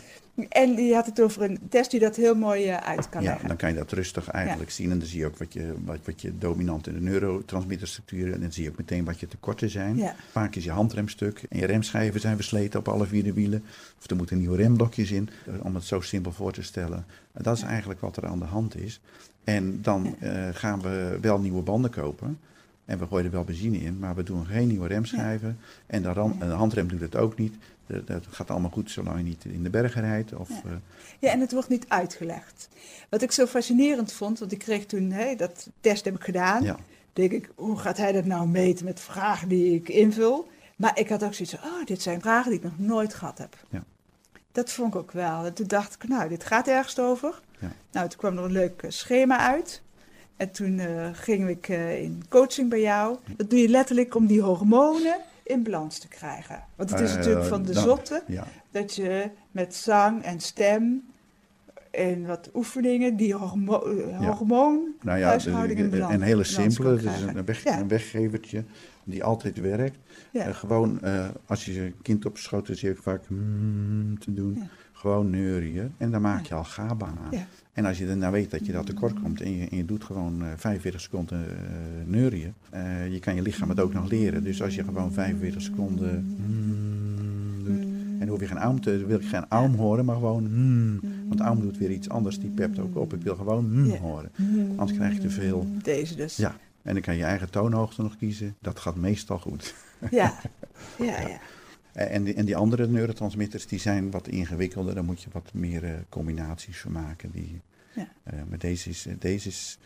En die had het over een test die dat heel mooi eh, uit kan Ja, leggen. dan kan je dat rustig eigenlijk zien. En dan zie je ook wat je, wat, wat je dominant in de neurotransmitterstructuur. En dan zie je ook meteen wat je tekorten zijn. Ja. Vaak is je handremstuk en je remschijven zijn versleten op alle vier de wielen. Of er moeten nieuwe remblokjes in. eh, Om het zo simpel voor te stellen. En dat is eigenlijk wat er aan de hand is. En dan eh, gaan we wel nieuwe banden kopen. En we gooien er wel benzine in, maar we doen geen nieuwe remschijven. En de, ram- en de handrem doet het ook niet. Dat gaat allemaal goed zolang je niet in de bergen rijdt. Of, eh, Ja, en het wordt niet uitgelegd. Wat ik zo fascinerend vond, want ik kreeg toen, hè, dat test heb ik gedaan. ja. denk ik, hoe gaat hij dat nou meten met vragen die ik invul? Maar ik had ook zoiets van, oh, dit zijn vragen die ik nog nooit gehad heb. Ja. Dat vond ik ook wel. En toen dacht ik, nou, dit gaat ergens over. Ja. Nou, toen kwam er een leuk eh, schema uit. En toen eh, ging ik eh, in coaching bij jou. Dat doe je letterlijk om die hormonen in balans te krijgen. Want het is Eh, natuurlijk van de dan- zotte ja. dat je met zang en stem en wat oefeningen die hormo Ja. hormoon Nou ja, in balans een hele simpele, het is een, weg, Ja. een weggevertje die altijd werkt. Ja. Gewoon, als je je kind op schoot is, je vaak hmm te doen. Gewoon neurien. En dan maak je al GABA aan. Ja. En als je dan nou weet dat je dat tekort komt en je, en je doet gewoon eh 45 seconden eh neurien, eh, je kan je lichaam het ook nog leren. Dus als je gewoon 45 seconden hmm doet, en hoef je geen aum te, wil ik geen aum horen, maar gewoon hmm. Want aum doet weer iets anders, die pept ook op. Ik wil gewoon hmm Ja. horen. Anders krijg je te veel. Deze dus. Ja, en dan kan je je eigen toonhoogte nog kiezen. Dat gaat meestal goed. Ja, ja, ja. Eh, En die, en die andere neurotransmitters die zijn wat ingewikkelder. Daar moet je wat meer eh, combinaties voor maken. Die, Ja. eh, maar deze is, deze is,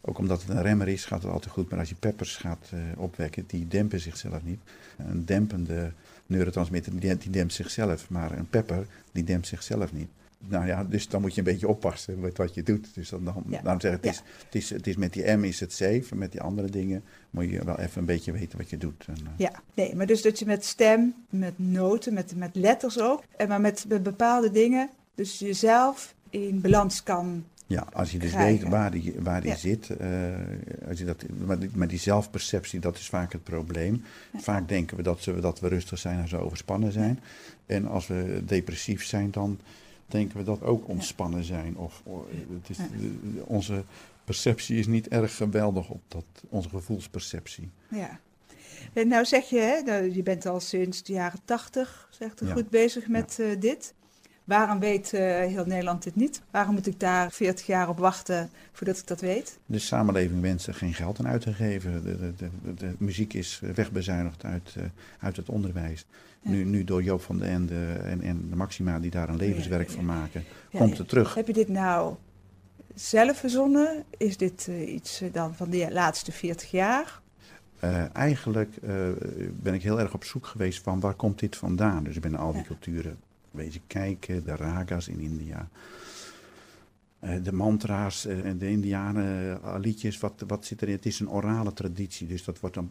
ook omdat het een remmer is, gaat het altijd goed. Maar als je peppers gaat eh, opwekken, die dempen zichzelf niet. Een dempende neurotransmitter, die, die dempt zichzelf. Maar een pepper, die dempt zichzelf niet. Nou ja, dus dan moet je een beetje oppassen met wat je doet. Dus dan, dan, Ja. daarom zeg ik, het, is, het, is, het is met die M is het safe. En met die andere dingen moet je wel even een beetje weten wat je doet. En, eh, Ja, nee, maar dus dat je met stem, met noten, met, met letters ook, en maar met, met bepaalde dingen, dus jezelf in balans kan. Ja, als je dus krijgen. weet waar die, waar die Ja. zit, eh, als je dat, maar, die, maar die zelfperceptie, dat is vaak het probleem. Vaak denken we dat, we dat we rustig zijn als we overspannen zijn. En als we depressief zijn, dan denken we dat ook ontspannen zijn. Of, of, het is, onze perceptie is niet erg geweldig op dat, onze gevoelsperceptie. Ja. En nou zeg je, hè, nou, je bent al sinds de jaren tachtig, goed, bezig met eh, dit. Waarom weet eh, heel Nederland dit niet? Waarom moet ik daar 40 jaar op wachten voordat ik dat weet? De samenleving wenst er geen geld aan uit te geven. De, de, de, de muziek is wegbezuinigd uit, eh, uit het onderwijs. Ja. Nu, nu door Joop van den Ende en, en de Maxima die daar een levenswerk ja, van maken, komt het terug. Heb je dit nou zelf verzonnen? Is dit eh, iets dan van de laatste 40 jaar? Eigenlijk ben ik heel erg op zoek geweest van waar komt dit vandaan. Dus ik ben al die Ja. culturen wezen kijken, de ragas in India. eh, de mantra's eh, en de indianen eh, liedjes, wat, wat zit erin? Het is een orale traditie, dus dat wordt dan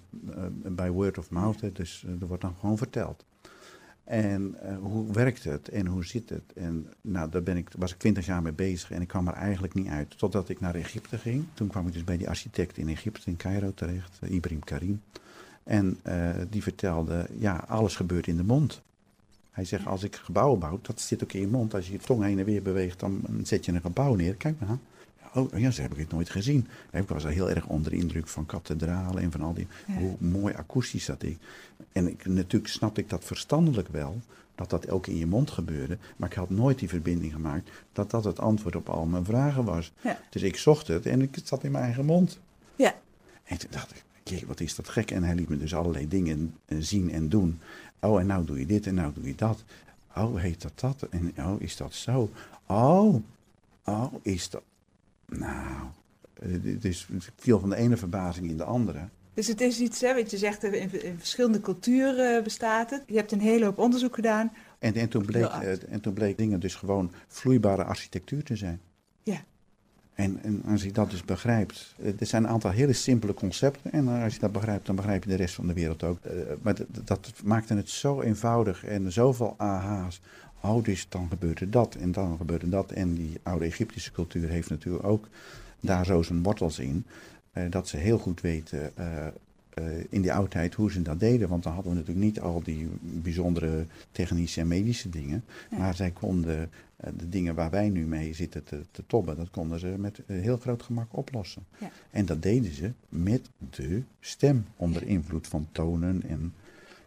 bij word of mouth, dus dat wordt dan gewoon verteld. En hoe werkt het en hoe zit het? En nou, daar ben ik, was ik twintig jaar mee bezig en ik kwam er eigenlijk niet uit. Totdat ik naar Egypte ging. Toen kwam ik dus bij die architect in Egypte, in Cairo terecht, Ibrahim Karim. En die vertelde, ja, alles gebeurt in de mond. Hij zegt, als ik gebouwen bouw, dat zit ook in je mond. Als je je tong heen en weer beweegt, dan zet je een gebouw neer. Kijk maar. Oh, ja, zo heb ik het nooit gezien. Ik was heel erg onder de indruk van kathedralen en van al die... Ja. Hoe mooi akoestisch dat is. En ik, natuurlijk snapte ik dat verstandelijk wel, dat dat ook in je mond gebeurde. Maar ik had nooit die verbinding gemaakt dat dat het antwoord op al mijn vragen was. Ja. Dus ik zocht het en ik het zat in mijn eigen mond. Ja, En toen dacht ik, jee, wat is dat gek. En hij liet me dus allerlei dingen eh, zien en doen. Oh, en nou doe je dit en nou doe je dat. Oh, heet dat dat? En oh, is dat zo? Oh, oh, is dat... Nou, eh, ik viel van de ene verbazing in de andere. dus het is iets, hè, wat je zegt, in, in verschillende culturen bestaat het. Je hebt een hele hoop onderzoek gedaan. En, en, toen bleek, eh, en toen bleek dingen dus gewoon vloeibare architectuur te zijn. Ja. En, en als je dat dus begrijpt, eh, er zijn een aantal hele simpele concepten. En als je dat begrijpt, dan begrijp je de rest van de wereld ook. Eh, maar dat, maakte het zo eenvoudig en zoveel aha's. Oh, dus dan gebeurde dat en dan gebeurde dat. En die oude Egyptische cultuur heeft natuurlijk ook daar zo zijn wortels in. eh, dat ze heel goed weten in die oudheid hoe ze dat deden. Want dan hadden we natuurlijk niet al die bijzondere technische en medische dingen. Ja. Maar zij konden eh, de dingen waar wij nu mee zitten te, te tobben, dat konden ze met eh, heel groot gemak oplossen. Ja. En dat deden ze met de stem, onder invloed van tonen. En,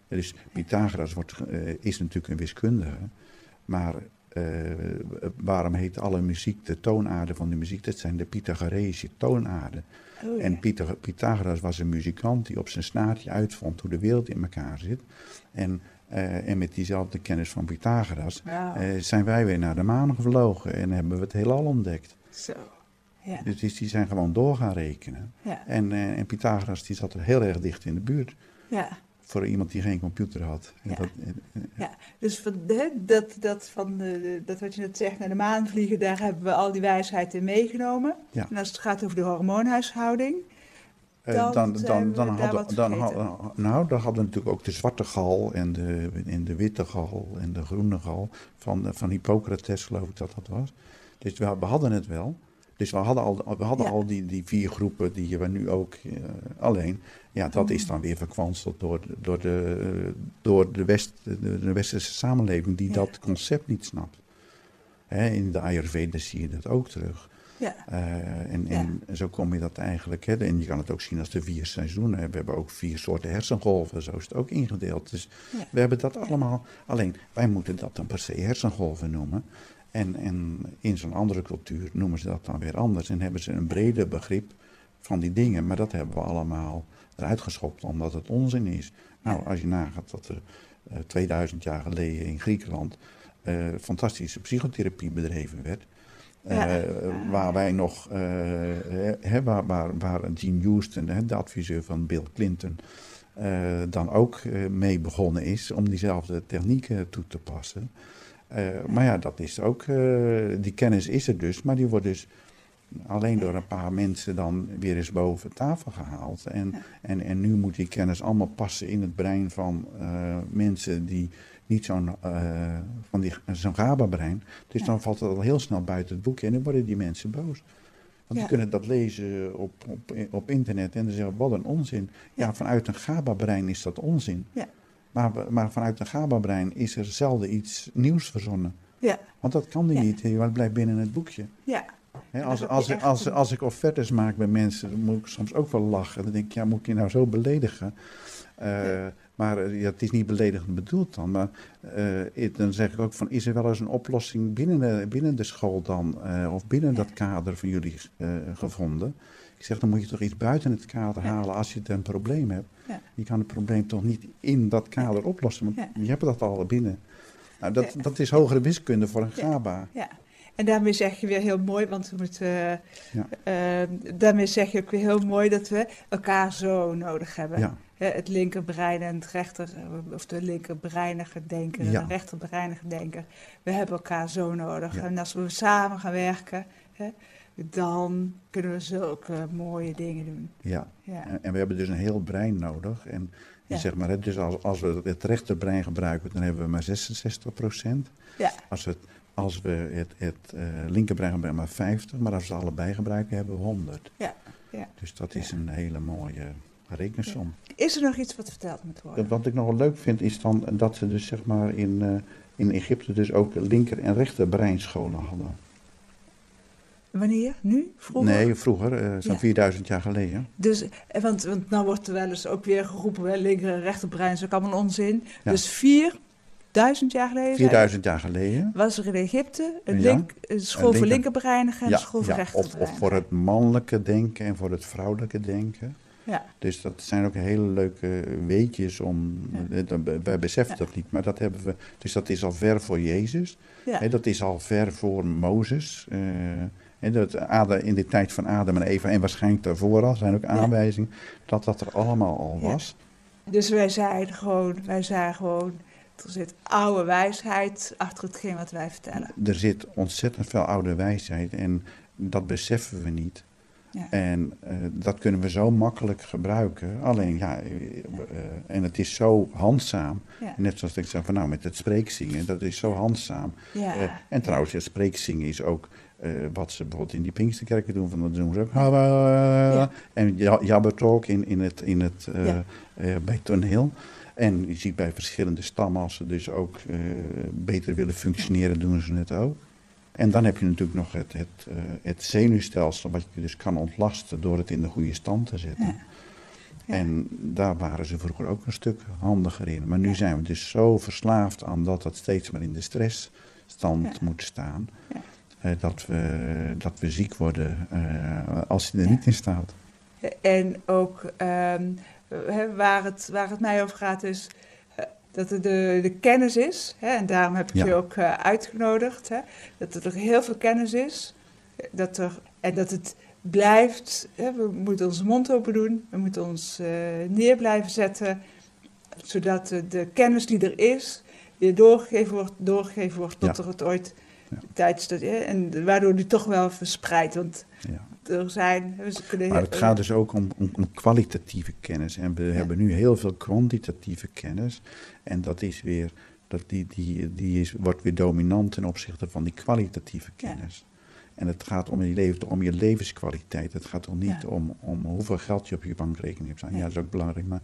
dus Pythagoras wordt, eh, is natuurlijk een wiskundige, maar eh, waarom heet alle muziek de toonaarden van de muziek? Dat zijn de Pythagoreïsche toonaarden. Oh, ja. En Pythag- Pythagoras was een muzikant die op zijn snaartje uitvond hoe de wereld in elkaar zit. En, eh, en met diezelfde kennis van Pythagoras eh, zijn wij weer naar de maan gevlogen en hebben we het heelal ontdekt. Zo. Ja. Dus die, zijn gewoon door gaan rekenen. Ja. En, eh, en Pythagoras die zat er heel erg dicht in de buurt ja. Voor iemand die geen computer had. Ja. dat, Ja, dus van, dat, dat, van de, dat wat je net zegt, naar de maan vliegen, daar hebben we al die wijsheid in meegenomen. Ja. En als het gaat over de hormoonhuishouding, Eh, Dan dan, dan, hadden, dan, had- nou, dan hadden we natuurlijk ook de zwarte gal en de, en de witte gal en de groene gal van, van Hippocrates, geloof ik dat dat was. Dus we, we hadden het wel. Dus we hadden al, we hadden Ja. al die, die vier groepen die we nu ook eh, alleen. Ja, dat is dan weer verkwanseld door, de- door, de, eh, door de, West, de, de westerse samenleving die Ja. dat concept niet snapt. Hè, in de Ayurveda zie je dat ook terug. Ja. Uh, en, en zo kom je dat eigenlijk. Hè, en je kan het ook zien als de vier seizoenen. We hebben ook vier soorten hersengolven. Zo is het ook ingedeeld. Dus Ja. we hebben dat allemaal. Alleen wij moeten dat dan per se hersengolven noemen. En, en in zo'n andere cultuur noemen ze dat dan weer anders. En hebben ze een breder begrip van die dingen. Maar dat hebben we allemaal eruit geschopt omdat het onzin is. Nou, als je nagaat dat er eh, 2000 jaar geleden in Griekenland eh, fantastische psychotherapie bedreven werd. Ja. Eh, waar wij nog, hè, waar, waar, waar Gene Houston, hè, de adviseur van Bill Clinton, dan ook mee begonnen is om diezelfde technieken toe te passen. Eh, maar ja, dat is ook, eh, die kennis is er dus, maar die wordt dus alleen door een paar mensen dan weer eens boven tafel gehaald. En, en, en nu moet die kennis allemaal passen in het brein van eh, mensen die niet zo'n van die zo'n GABA-brein. Dus dan valt het al heel snel buiten het boekje en dan worden die mensen boos. Want Ja. die kunnen dat lezen op, op, op internet en dan zeggen wat een onzin. Ja, vanuit een GABA-brein is dat onzin. Ja. Maar, maar vanuit een GABA-brein is er zelden iets nieuws verzonnen. Ja. Want dat kan die Ja. niet, want het blijft binnen het boekje. Ja. Als, als, als, als ik offertes maak bij mensen, dan moet ik soms ook wel lachen. Dan denk ik, ja, moet ik je nou zo beledigen? Eh, Maar eh, ja, het is niet beledigend bedoeld dan. Maar eh, it- dan zeg ik ook van, is er wel eens een oplossing binnen de, binnen de school dan? of binnen dat kader van jullie gevonden? Ik zeg, dan moet je toch iets buiten het kader halen als je een probleem hebt. Ja. Je kan het probleem toch niet in dat kader oplossen, want je hebt dat al binnen. Nou, dat, dat is hogere wiskunde voor een. GABA. Ja, en daarmee zeg je weer heel mooi, want we moeten, eh, Ja. daarmee zeg je ook weer heel mooi dat we elkaar zo nodig hebben. Ja. Het linkerbrein en het rechter, of de linkerbreinige denker en Ja. de rechterbreinige denker. We hebben elkaar zo nodig. En als we samen gaan werken, dan kunnen we zulke mooie dingen doen. Ja. Ja, En, we hebben dus een heel brein nodig. En je Ja. zeg maar, dus als, als we het rechterbrein gebruiken, dan hebben we maar 66% ja, Als, we het, als we het, het eh, linkerbrein gebruiken, maar 50. Maar als we het allebei gebruiken, hebben we 100. ja. ja. Dus dat is een hele mooie rekensom. Is er nog iets wat verteld moet worden? Dat- Wat ik nog wel leuk vind, is dan dat ze dus zeg maar in, eh, in Egypte dus ook linker- en rechterbreinscholen hadden. Wanneer? Nu? Vroeger? Nee, vroeger, eh, zo'n Ja. 4000 jaar geleden. Dus, eh, want, want nou wordt er wel eens ook weer geroepen, hè, linker en rechterbrein, is ook allemaal onzin. Ja. Dus 4000 jaar geleden 4000 jaar geleden. was er in Egypte een, link, een school linker- voor linkerbreinigen en een school voor ja, of, of voor het mannelijke denken en voor het vrouwelijke denken. Ja, Dus dat zijn ook hele leuke weetjes om. Ja. Wij beseffen Ja. dat niet, maar dat hebben we. Dus dat is al ver voor Jezus. ja, Hè, dat is al ver voor Mozes. eh, hè, dat Adam, in de tijd van Adam en Eva, en waarschijnlijk daarvoor al, zijn ook aanwijzingen dat dat er allemaal al was. Dus wij zeiden gewoon, wij zeiden gewoon, er zit oude wijsheid achter hetgeen wat wij vertellen. Er zit ontzettend veel oude wijsheid en dat beseffen we niet. Ja. En eh, dat kunnen we zo makkelijk gebruiken. Alleen ja, eh, eh, en het is zo handzaam. Ja, Net zoals ik zeg van nou met het spreekzingen, dat is zo handzaam. ja, en trouwens, het spreekzingen is ook eh, wat ze bijvoorbeeld in die Pinksterkerken doen. Van, dat doen ze ook. Ja. En ja- jabbertalk in, in het, in het, eh, Ja. eh, bij toneel. En je ziet bij verschillende stammen, als ze dus ook eh, beter willen functioneren, doen ze het ook. En dan heb je natuurlijk nog het, het, eh, het zenuwstelsel, wat je dus kan ontlasten door het in de goede stand te zetten. Ja. En daar waren ze vroeger ook een stuk handiger in. Maar nu zijn we dus zo verslaafd aan dat dat steeds maar in de stressstand moet staan. Eh, dat, we, dat we ziek worden eh, als hij er niet in staat. En ook ehm, waar, het, waar het mij over gaat is eh, dat er de, de kennis is. Hè, en daarom heb ik Ja. je ook uitgenodigd. Hè, dat er heel veel kennis is. Dat er, en dat het blijft. Hè, we moeten onze mond open doen. We moeten ons eh, neer blijven zetten. Zodat de, de kennis die er is weer doorgegeven wordt, doorgegeven wordt tot Ja. er het ooit Ja. hè, en waardoor die toch wel verspreidt. Want Ja. er zijn. Kunnen Maar het gaat dus ook om, om, om kwalitatieve kennis. En we hebben nu heel veel kwantitatieve kennis. En dat is weer, dat die, die, die is, wordt weer dominant ten opzichte van die kwalitatieve kennis. En het gaat om je, leven, om je levenskwaliteit. Het gaat om niet om, om hoeveel geld je op je bankrekening hebt staan. Ja, Ja. dat is ook belangrijk, maar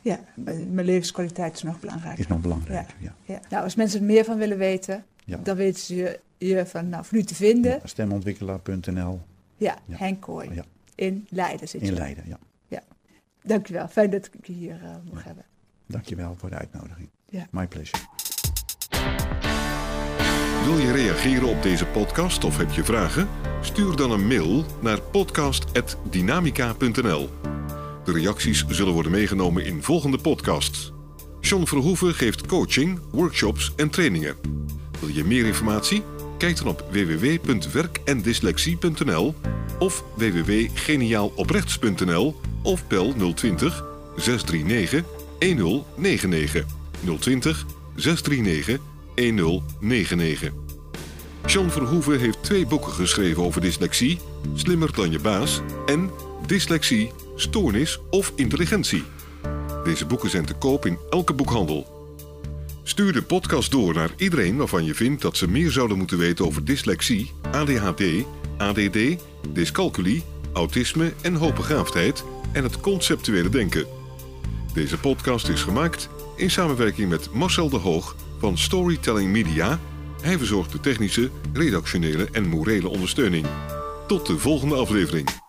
Ja, mijn levenskwaliteit is nog belangrijk. is nog belangrijker. Ja. Ja. Nou, als mensen er meer van willen weten, Ja. dan weten ze je vanaf nu te vinden. Ja, stemontwikkelaar.nl Ja, Ja. Henk Kooi. Ja. In Leiden zit je. in Leiden. Ja. Dankjewel. Fijn dat ik je hier eh, mocht hebben. Dankjewel voor de uitnodiging. Ja. My pleasure. Wil je reageren op deze podcast of heb je vragen? Stuur dan een mail naar podcast.dynamica.nl. De reacties zullen worden meegenomen in volgende podcasts. John Verhoeven geeft coaching, workshops en trainingen. Wil je meer informatie? Kijk dan op www.werkendyslexie.nl of www.geniaaloprechts.nl of bel 020 639 1099 020 639 1099. John Verhoeven heeft twee boeken geschreven over dyslexie: Slimmer dan je baas en Dyslexie, Stoornis of Intelligentie. Deze boeken zijn te koop in elke boekhandel. Stuur de podcast door naar iedereen waarvan je vindt dat ze meer zouden moeten weten over dyslexie, ADHD, ADD, dyscalculie, autisme en hoogbegaafdheid en het conceptuele denken. Deze podcast is gemaakt in samenwerking met Marcel de Hoog van Storytelling Media. Hij verzorgt de technische, redactionele en morele ondersteuning. Tot de volgende aflevering.